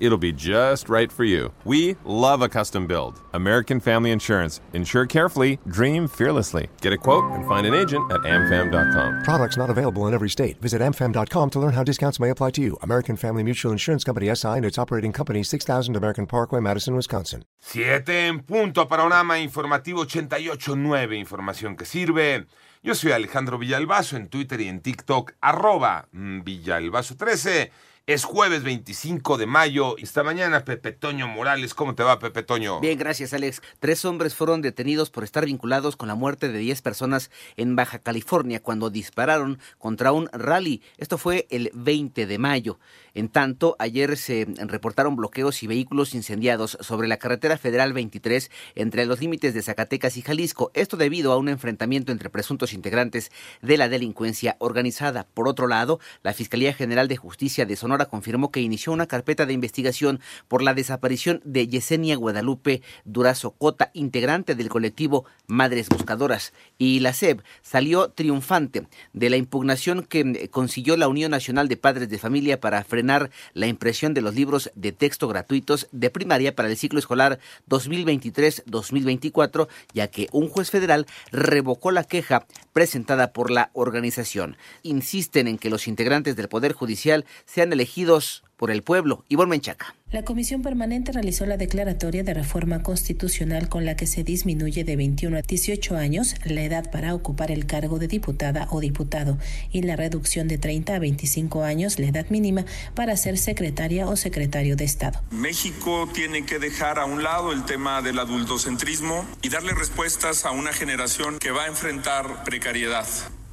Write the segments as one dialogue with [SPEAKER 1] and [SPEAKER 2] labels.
[SPEAKER 1] It'll be just right for you. We love a custom build. American Family Insurance. Insure carefully, dream fearlessly. Get a quote and find an agent at amfam.com.
[SPEAKER 2] Products not available in every state. Visit amfam.com to learn how discounts may apply to you. American Family Mutual Insurance Company SI and its operating company 6000 American Parkway, Madison, Wisconsin.
[SPEAKER 3] Siete en punto, panorama informativo 88.9, información que sirve. Yo soy Alejandro Villalbazo en Twitter y en TikTok, arroba mm, Villalbazo13. Es jueves 25 de mayo. Esta mañana, Pepe Toño Morales. ¿Cómo te va, Pepe Toño?
[SPEAKER 4] Bien, gracias, Alex. Tres hombres fueron detenidos por estar vinculados con la muerte de 10 personas en Baja California cuando dispararon contra un rally. Esto fue el 20 de mayo. En tanto, ayer se reportaron bloqueos y vehículos incendiados sobre la carretera federal 23 entre los límites de Zacatecas y Jalisco. Esto debido a un enfrentamiento entre presuntos integrantes de la delincuencia organizada. Por otro lado, la Fiscalía General de Justicia de Sonora confirmó que inició una carpeta de investigación por la desaparición de Yesenia Guadalupe Durazo Cota, integrante del colectivo Madres Buscadoras. Y la SEB salió triunfante de la impugnación que consiguió la Unión Nacional de Padres de Familia para frenar la impresión de los libros de texto gratuitos de primaria para el ciclo escolar 2023-2024, ya que un juez federal revocó la queja presentada por la organización. Insisten en que los integrantes del Poder Judicial sean elegidos por el pueblo. Ivonne Menchaca.
[SPEAKER 5] La Comisión Permanente realizó la declaratoria de reforma constitucional con la que se disminuye de 21 a 18 años la edad para ocupar el cargo de diputada o diputado y la reducción de 30 a 25 años la edad mínima para ser secretaria o secretario de Estado.
[SPEAKER 6] México tiene que dejar a un lado el tema del adultocentrismo y darle respuestas a una generación que va a enfrentar precariedad.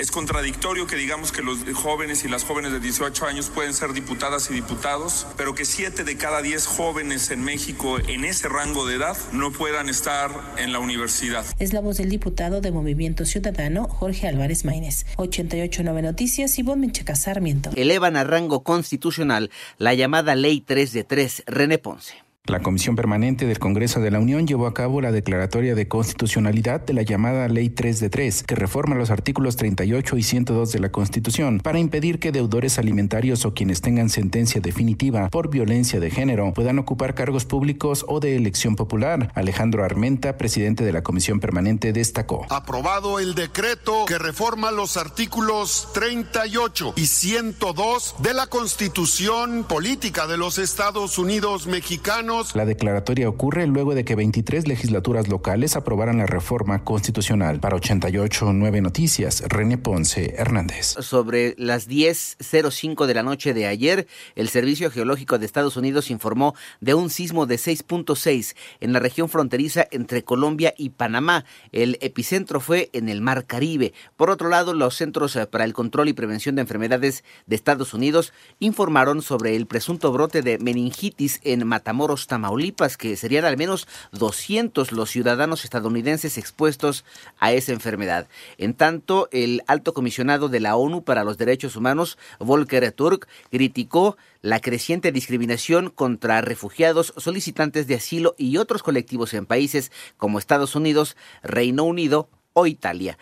[SPEAKER 6] Es contradictorio que digamos que los jóvenes y las jóvenes de 18 años pueden ser diputadas y diputados, pero que 7 de cada 10 jóvenes en México en ese rango de edad no puedan estar en la universidad.
[SPEAKER 5] Es la voz del diputado de Movimiento Ciudadano, Jorge Álvarez Maínez. 889 Noticias, Ivonne Menchaca Sarmiento.
[SPEAKER 4] Elevan a rango constitucional la llamada Ley 3 de 3, René Ponce.
[SPEAKER 7] La Comisión Permanente del Congreso de la Unión llevó a cabo la declaratoria de constitucionalidad de la llamada Ley 3 de 3, que reforma los artículos 38 y 102 de la Constitución para impedir que deudores alimentarios o quienes tengan sentencia definitiva por violencia de género puedan ocupar cargos públicos o de elección popular. Alejandro Armenta, presidente de la Comisión Permanente, destacó.
[SPEAKER 8] Aprobado el decreto que reforma los artículos 38 y 102 de la Constitución Política de los Estados Unidos Mexicanos
[SPEAKER 7] la declaratoria ocurre luego de que 23 legislaturas locales aprobaran la reforma constitucional. Para 88 9 Noticias, René Ponce Hernández.
[SPEAKER 4] Sobre las 10.05 de la noche de ayer, el Servicio Geológico de Estados Unidos informó de un sismo de 6.6 en la región fronteriza entre Colombia y Panamá. El epicentro fue en el Mar Caribe. Por otro lado, los Centros para el Control y Prevención de Enfermedades de Estados Unidos informaron sobre el presunto brote de meningitis en Matamoros, Tamaulipas, que serían al menos 200 los ciudadanos estadounidenses expuestos a esa enfermedad. En tanto, el alto comisionado de la ONU para los Derechos Humanos, Volker Turk, criticó la creciente discriminación contra refugiados, solicitantes de asilo y otros colectivos en países como Estados Unidos, Reino Unido o Italia.